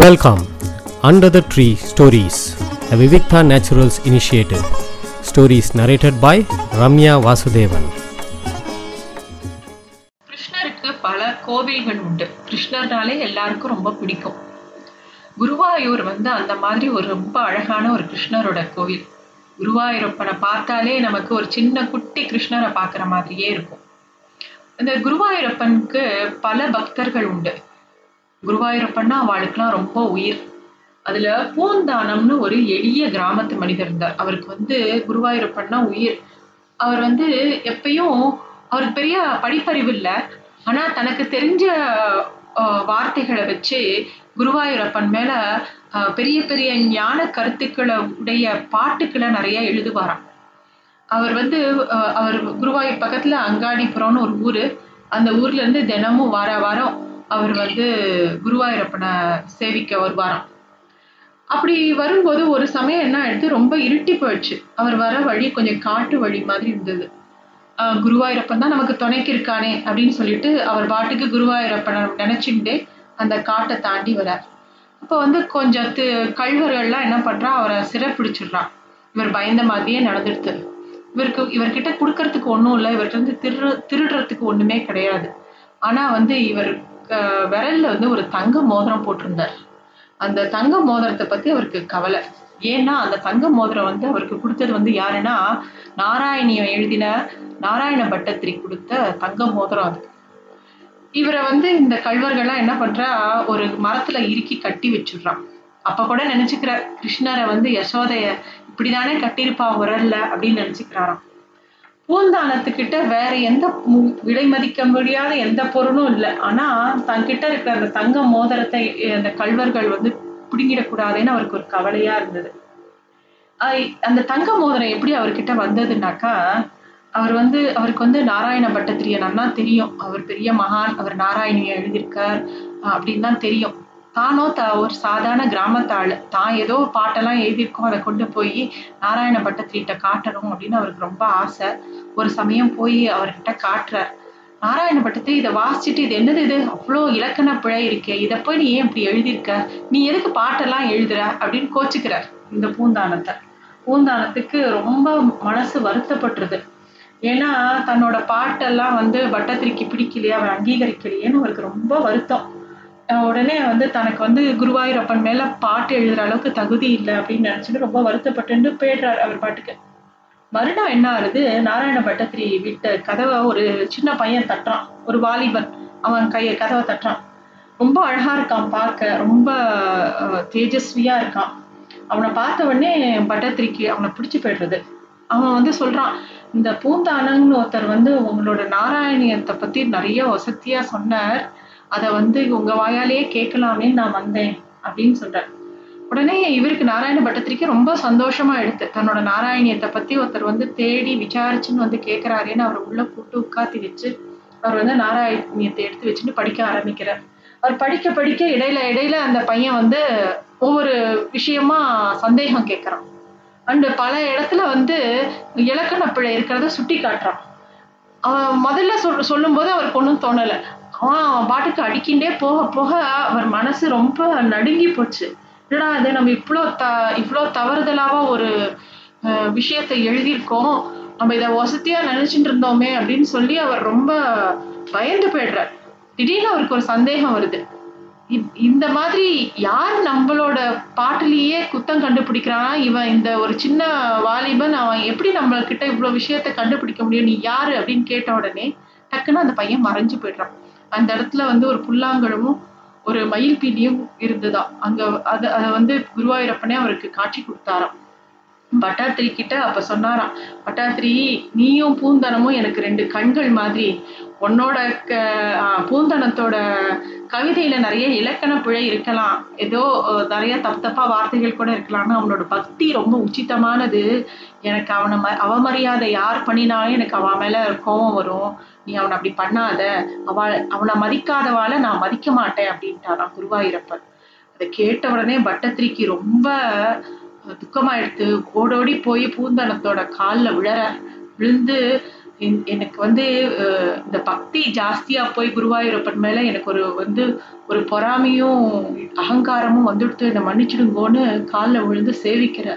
Welcome under the tree stories the Vivikta Naturals initiative stories narrated by Ramya Vasudevan கிருஷ்ணருக்கு பல கோவில்கள் உண்டு. கிருஷ்ணர்னாலே எல்லாருக்கும் ரொம்ப பிடிக்கும். குருவாயூர் வந்து அந்த மாதிரி ஒரு ரொம்ப அழகான ஒரு கிருஷ்ணரோட கோவில். குருவாயூரப்பனை பார்த்தாலே நமக்கு ஒரு சின்ன குட்டி கிருஷ்ணரை பார்க்குற மாதிரியே இருக்கும். இந்த குருவாயூரப்பனுக்கு பல பக்தர்கள் உண்டு. குருவாயூரப்பன்னா அவளுக்குலாம் ரொம்ப உயிர். அதுல பூந்தானம்னு ஒரு எளிய கிராமத்து மனிதர் இருந்தார். அவருக்கு வந்து குருவாயூரப்பன்னா உயிர். அவர் வந்து எப்பயும் அவருக்கு பெரிய படிப்பறிவு இல்லை. ஆனா தனக்கு தெரிஞ்ச வார்த்தைகளை வச்சு குருவாயூரப்பன் மேல பெரிய பெரிய ஞான கருத்துக்களை உடைய பாட்டுக்களை நிறைய எழுதுவாராம். அவர் வந்து அஹ், அவர் குருவாயூர் பக்கத்துல அங்காடிபுரம்னு ஒரு ஊரு. அந்த ஊர்ல இருந்து தினமும் வார வாரம் அவர் வந்து குருவாயூரப்பனை சேவிக்க வருவாராம் அப்படி வரும்போது ஒரு சமயம் என்ன ஆயிடுது? ரொம்ப இருட்டி போயிடுச்சு. அவர் வர வழி கொஞ்சம் காட்டு வழி மாதிரி இருந்தது. குருவாயூரப்பன் தான் நமக்கு துணைக்கு இருக்கானே அப்படின்னு சொல்லிட்டு அவர் பாட்டுக்கு குருவாயூரப்பனை நினைச்சுக்கிட்டே அந்த காட்டை தாண்டி வரார். அப்போ வந்து கொஞ்சம் து கழுவர்கள்லாம் என்ன பண்றா? அவரை சிறப்பிடிச்சிடுறான். இவர் பயந்த மாதிரியே நடந்துடுது. இவருக்கு இவர்கிட்ட கொடுக்கறதுக்கு ஒன்றும் இல்லை. இவர்கிட்ட இருந்து திரு திருடுறதுக்கு ஒன்றுமே கிடையாது. ஆனால் வந்து இவர் விரல்ல வந்து ஒரு தங்க மோதிரம் போட்டிருந்தார். அந்த தங்க மோதிரத்தை பத்தி அவருக்கு கவலை. ஏன்னா அந்த தங்க மோதிரம் வந்து அவருக்கு கொடுத்தது வந்து யாருன்னா நாராயணியம் எழுதின நாராயண பட்டத்திரி கொடுத்த தங்க மோதிரம் அது. இவரை வந்து இந்த கல்வர்கள்லாம் என்ன பண்றா ஒரு மரத்துல இறுக்கி கட்டி வச்சிடுறான். அப்ப கூட நினைச்சுக்கிற கிருஷ்ணரை வந்து யசோதைய இப்படிதானே கட்டியிருப்பா விரல்ல? அப்படின்னு நினைச்சுக்கிறாராம். பூந்தானத்துக்கிட்ட வேற எந்த மு- விலை மதிக்க முடியாத எந்த பொருளும் இல்லை. ஆனா தன்கிட்ட இருக்கிற அந்த தங்க மோதிரத்தை அந்த கல்வர்கள் வந்து பிடுங்கிடக்கூடாதுன்னு அவருக்கு ஒரு கவலையா இருந்தது. அந்த தங்க மோதிரம் எப்படி அவர்கிட்ட வந்ததுன்னாக்கா அவர் வந்து அவருக்கு வந்து நாராயண பட்டத்திரிய தெரியும். அவர் பெரிய மகான் அவர் நாராயணியை எழுதியிருக்கார் அப்படின்னு தான் தெரியும். தானோ த ஒரு சாதாரண கிராமத்தாள். தான் ஏதோ பாட்டெல்லாம் எழுதியிருக்கோம். அதை கொண்டு போய் நாராயண பட்டத்திரிகிட்ட காட்டணும் அப்படின்னு அவருக்கு ரொம்ப ஆசை. ஒரு சமயம் போய் அவர்கிட்ட காட்டுறார். நாராயண பட்டத்தை இதை வாசிச்சுட்டு இது என்னது இது? அவ்வளோ இலக்கண பிழை இருக்கே. இதை போய் நீ ஏன் இப்படி எழுதியிருக்க? நீ எதுக்கு பாட்டெல்லாம் எழுதுற? அப்படின்னு கோச்சுக்கிறார் இந்த பூந்தானத்தை. பூந்தானத்துக்கு ரொம்ப மனசு வருத்தப்பட்டுருது. ஏன்னா தன்னோட பாட்டெல்லாம் வந்து பட்டத்திரிக்கு பிடிக்கலையே அவன் அங்கீகரிக்கலையேன்னு அவருக்கு ரொம்ப வருத்தம். உடனே வந்து தனக்கு வந்து குருவாயூரப்பன் மேல பாட்டு எழுதுற அளவுக்கு தகுதி இல்லை அப்படின்னு நினைச்சிட்டு ரொம்ப வருத்தப்பட்டு போயிடுறாரு அவர் பாட்டுக்கு. மறுநாள் என்ன ஆகுது? நாராயண பட்டத்திரி வீட்டு கதவை ஒரு சின்ன பையன் தட்டுறான். ஒரு வாலிபன். அவன் கையை கதவை தட்டுறான். ரொம்ப அழகா இருக்கான் பார்க்க. ரொம்ப தேஜஸ்வியா இருக்கான். அவனை பார்த்த உடனே பட்டத்திரிக்கு அவனை பிடிச்சி போயிடுறது. அவன் வந்து சொல்றான் இந்த பூந்தானன்னு ஒருத்தர் வந்து உங்களோட நாராயணியத்தை பத்தி நிறைய வசதியா சொன்னார். அதை வந்து உங்க வாயாலேயே கேட்கலாமே நான் வந்தேன் அப்படின்னு சொல்றார். உடனே இவருக்கு நாராயண பட்டத்திரிக்கு ரொம்ப சந்தோஷமா எடுத்து தன்னோட நாராயணியத்தை பத்தி ஒருத்தர் வந்து தேடி விசாரிச்சுன்னு வந்து கேட்கிறாரேன்னு அவர் உள்ள கூட்டு உட்காத்தி வச்சு அவர் வந்து நாராயணியத்தை எடுத்து வச்சுட்டு படிக்க ஆரம்பிக்கிறார். அவர் படிக்க படிக்க இடையில இடையில அந்த பையன் வந்து ஒவ்வொரு விஷயமா சந்தேகம் கேட்கறான் அண்ட் பல இடத்துல வந்து இலக்கண பிழை இருக்கிறத சுட்டி காட்டுறான் அவன் முதல்ல சொல் சொல்லும்போது அவருக்கு ஒன்றும் தோணலை. அவன் அவன் பாட்டுக்கு அடிக்கின்றே போக போக அவர் மனசு ரொம்ப நடுங்கி போச்சு. என்னடா இது நம்ம இவ்வளோ த இவ்வளோ தவறுதலாக ஒரு விஷயத்தை எழுதியிருக்கோம். நம்ம இதை வசதியாக நினச்சிட்டு இருந்தோமே அப்படின்னு சொல்லி அவர் ரொம்ப பயந்து போயிடுறார். திடீர்னு அவருக்கு ஒரு சந்தேகம் வருது. இந்த மாதிரி யார் நம்மளோட பாட்டிலேயே குத்தம் கண்டுபிடிக்கிறானா? இவன் இந்த ஒரு சின்ன வாலிபன் அவன் எப்படி நம்ம கிட்ட இவ்வளவு விஷயத்த கண்டுபிடிக்க முடியும்? நீ யாரு? அப்படின்னு கேட்ட உடனே டக்குன்னு அந்த பையன் மறைஞ்சு போயிடுறான். அந்த இடத்துல வந்து ஒரு புல்லாங்குழமும் ஒரு மயில் பீலியும் இருந்ததா. அங்க அதை அதை வந்து குருவாயூரப்பனே அவருக்கு காட்சி கொடுத்தாராம். பட்டாத்திரி கிட்ட அப்ப சொன்னாராம் பட்டாத்திரி நீயும் பூந்தனமும் எனக்கு ரெண்டு கண்கள் மாதிரி. உன்னோட க- பூந்தனத்தோட கவிதையில நிறைய இலக்கண பிழை இருக்கலாம். ஏதோ நிறைய தப்பு தப்பா வார்த்தைகள் கூட இருக்கலாம்னு அவனோட பக்தி ரொம்ப உச்சிதமானது. எனக்கு அவனை ம- அவமரியாதை யார் பண்ணினாலும் எனக்கு அவன் மேல கோபம் வரும். நீ அவனை அப்படி பண்ணாத. அவ அவனை மதிக்காதவால நான் மதிக்க மாட்டேன் அப்படின்ட்டாராம் குருவாயூரப்பன் அதை கேட்ட உடனே பட்டத்திரிக்கு ரொம்ப துக்கமாயிடுத்து ஓடோடி போய் பூந்தனத்தோட காலில் விழற விழுந்து எனக்கு வந்து இந்த பக்தி ஜாஸ்தியா போய் குருவாயூரப்பன் மேல எனக்கு ஒரு வந்து ஒரு பொறாமையும் அகங்காரமும் வந்துடுத்து என்னை மன்னிச்சிடுங்கோன்னு காலில் விழுந்து சேவிக்கிற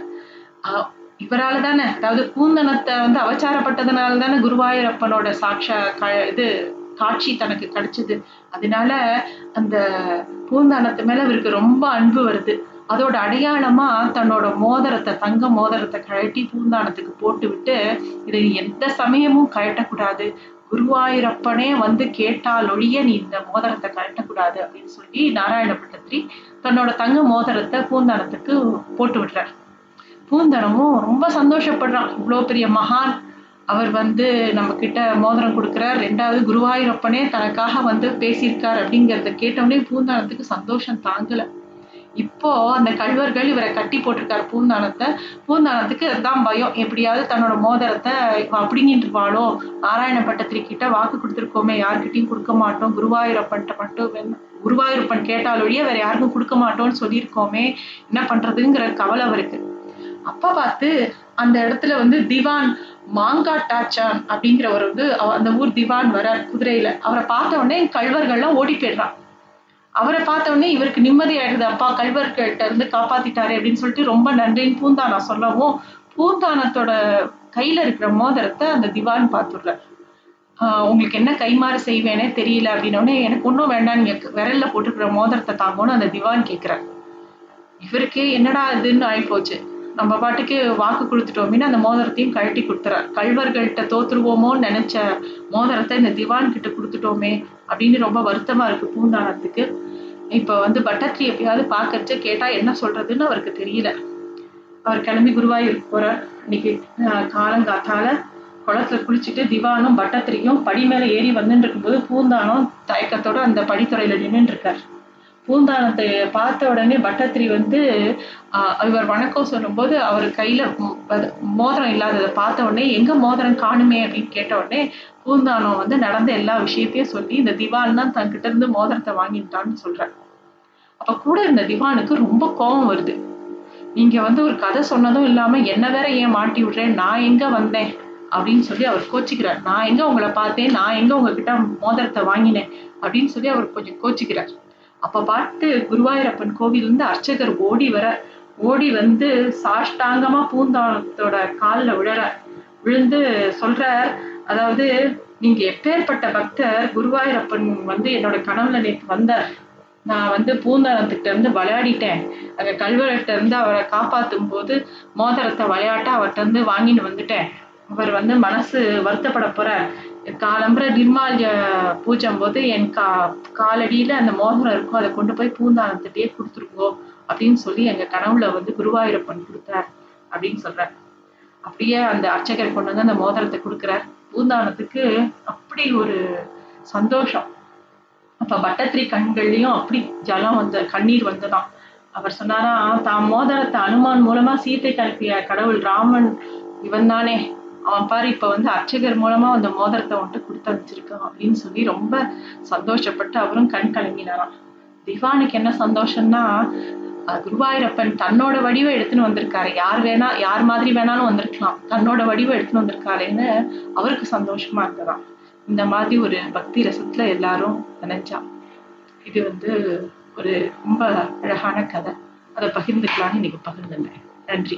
இவரால் தானே அதாவது பூந்தனத்தை வந்து அவச்சாரப்பட்டதுனால தானே குருவாயூரப்பனோட சாட்சா க இது காட்சி தனக்கு கிடைச்சது. அதனால அந்த பூந்தானத்து மேல அவருக்கு ரொம்ப அன்பு வருது. அதோட அடையாளமா தன்னோட மோதிரத்தை தங்க மோதிரத்தை கழட்டி பூந்தானத்துக்கு போட்டுவிட்டு இதை எந்த சமயமும் கழட்டக்கூடாது. குருவாயூரப்பனே வந்து கேட்டால் ஒழிய நீ இந்த மோதிரத்தை கழட்டக்கூடாது அப்படின்னு சொல்லி நாராயண பட்டத்திரி தன்னோட தங்க மோதிரத்தை பூந்தானத்துக்கு போட்டு விடுறார் பூந்தனமும் ரொம்ப சந்தோஷப்படுறான். இவ்வளோ பெரிய மகான். அவர் வந்து நம்ம கிட்ட மோதிரம் கொடுக்குறார். ரெண்டாவது குருவாயூரப்பனே தனக்காக வந்து பேசியிருக்கார் அப்படிங்கிறத கேட்டவுடனே பூந்தானத்துக்கு சந்தோஷம் தாங்கலை. இப்போ அந்த கல்வர்கள் இவரை கட்டி போட்டிருக்காரு பூந்தானத்தை. பூந்தானத்துக்கு அதுதான் பயம். எப்படியாவது தன்னோட மோதிரத்தை அப்படிங்கிட்டு இருப்பாளோ நாராயண பட்டத்திரி கிட்ட வாக்கு கொடுத்துருக்கோமே யாருக்கிட்டையும் கொடுக்க மாட்டோம். குருவாயூரப்பன்ட்ட மட்டும் குருவாயூரப்பன் கேட்டாலொழிய வேற யாருக்கும் கொடுக்க மாட்டோம்னு சொல்லியிருக்கோமே. என்ன பண்றதுங்கிற கவலை அவருக்கு. அப்ப பார்த்து அந்த இடத்துல வந்து திவான் மாங்காட்டாச்சான் அப்படிங்கிறவர் வந்து அந்த ஊர் திவான் வரார் குதிரையில. அவரை பார்த்த உடனே கல்வர்கள்லாம் ஓடி போயிடுறான். அவரை பார்த்த உடனே இவருக்கு நிம்மதி ஆயிடுது அப்பா கல்வர்கிட்ட இருந்து காப்பாத்திட்டாரு அப்படின்னு சொல்லிட்டு ரொம்ப நன்றின்னு பூந்தானம் சொல்லவும் பூந்தானத்தோட கையில இருக்கிற மோதிரத்தை அந்த திவான் பார்த்துடுறார். உங்களுக்கு என்ன கைமாறு செய்வேனே தெரியல அப்படின்னோடனே எனக்கு ஒன்றும் வேண்டாம் நீங்க விரல்ல போட்டுக்கிற மோதிரத்தை தாங்கன்னு அந்த திவான் கேட்கிறார். இவருக்கு என்னடா இதுன்னு ஆயிப்போச்சு. நம்ம பாட்டுக்கு வாக்கு கொடுத்துட்டோம்னா அந்த மோதிரத்தையும் கழட்டி கொடுத்துறார். கல்வர்கள்ட்ட தோத்துருவோமோன்னு நினைச்ச மோதிரத்தை இந்த திவான் கிட்ட கொடுத்துட்டோமே அப்படின்னு ரொம்ப வருத்தமா இருக்கு பூந்தானத்துக்கு இப்போ வந்து பட்டத்ரி எப்பயாவது பார்க்கறச்ச கேட்டா என்ன சொல்றதுன்னு அவருக்கு தெரியல. அவர் கிளம்பி குருவாயூர் போறார். இன்னைக்கு காலங்காத்தால குளத்துல குளிச்சுட்டு திவானும் பட்டத்திரியும் படி மேல ஏறி வந்துட்டு இருக்கும்போது பூந்தானம் தயக்கத்தோட அந்த படித்துறையில நின்றுட்டு இருக்கார் பூந்தானத்தை பார்த்த உடனே பட்டத்திரி வந்து இவர் வணக்கம் சொல்லும்போது அவர் கையில மோதிரம் இல்லாததை பார்த்த உடனே எங்க மோதிரம் காணுமே? அப்படின்னு கேட்ட உடனே பூந்தானம் வந்து நடந்த எல்லா விஷயத்தையும் சொல்லி இந்த திவான் தான் தங்கிட்ட இருந்து மோதிரத்தை வாங்கிட்டான்னு சொல்றார் அப்ப கூட இருந்த திவானுக்கு ரொம்ப கோபம் வருது. நீங்க வந்து ஒரு கதை சொன்னதும் இல்லாம என்ன வேற ஏன் மாட்டி விடுறேன் நான் எங்க வந்தேன்? அப்படின்னு சொல்லி அவர் கோச்சிக்கிறார். நான் எங்க உங்களை பார்த்தேன்? நான் எங்க உங்ககிட்ட மோதிரத்தை வாங்கினேன்? அப்படின்னு சொல்லி அவர் கொஞ்சம் கோச்சிக்கிறார். அப்ப பார்த்து குருவாயூரப்பன் கோவில் இருந்து அர்ச்சகர் ஓடி வர ஓடி வந்து சாஷ்டாங்கமா பூந்தானத்தோட கால்ல விழற விழுந்து சொல்றார் அதாவது நீங்க எப்பேற்பட்ட பக்தர் குருவாயூரப்பன் வந்து என்னோட கனவுல நேற்று வந்தார். நான் வந்து பூந்தானத்துக்கிட்ட இருந்து விளையாடிட்டேன். அங்க கல்வெட்ட இருந்து அவரை காப்பாத்தும் போது மோதிரத்தை விளையாட்ட அவர்கிட்ட இருந்து வாங்கிட்டு வந்துட்டேன். அவர் வந்து மனசு வருத்தப்பட போறார். காலம்புற நிர்மால்ய பூஜை போது என் கா காலடியில அந்த மோதிரம் இருக்கும் அதை கொண்டு போய் பூந்தானத்திட்டே கொடுத்துருங்கோ அப்படின்னு சொல்லி எங்க கனவுல வந்து குருவாயூரப்பன் கொடுத்தார் அப்படின்னு சொல்றார். அப்படியே அந்த அர்ச்சகர் கொண்டு வந்து அந்த மோதிரத்தை கொடுக்குறார். பூந்தானத்துக்கு அப்படி ஒரு சந்தோஷம். அப்ப பட்டத்திரி கண்கள்லயும் அப்படி ஜலம் வந்த கண்ணீர் வந்ததான் அவர் சொன்னாராம் தாம் மோதிரத்தை அனுமான் மூலமா சீத்தை அனுப்பிய கடவுள் ராமன் இவன் தானே. அவன் பாரு இப்ப வந்து அர்ச்சகர் மூலமா அந்த மோதிரத்தை வந்துட்டு கொடுத்து அனுப்பிச்சிருக்கான் அப்படின்னு சொல்லி ரொம்ப சந்தோஷப்பட்டு அவரும் கண் கலங்கினாராம். திவானுக்கு என்ன சந்தோஷம்னா குருவாயூரப்பன் தன்னோட வடிவை எடுத்துன்னு வந்திருக்காரு. யார் வேணா யார் மாதிரி வேணாலும் வந்திருக்கலாம். தன்னோட வடிவை எடுத்துன்னு வந்திருக்காருன்னு அவருக்கு சந்தோஷமா இருந்ததாம். இந்த மாதிரி ஒரு பக்தி ரசத்துல எல்லாரும் நினைச்சா. இது வந்து ஒரு ரொம்ப அழகான கதை. அதை பகிர்ந்துக்கலாம்னு இன்னைக்கு பகிர்ந்துட்டேன். நன்றி.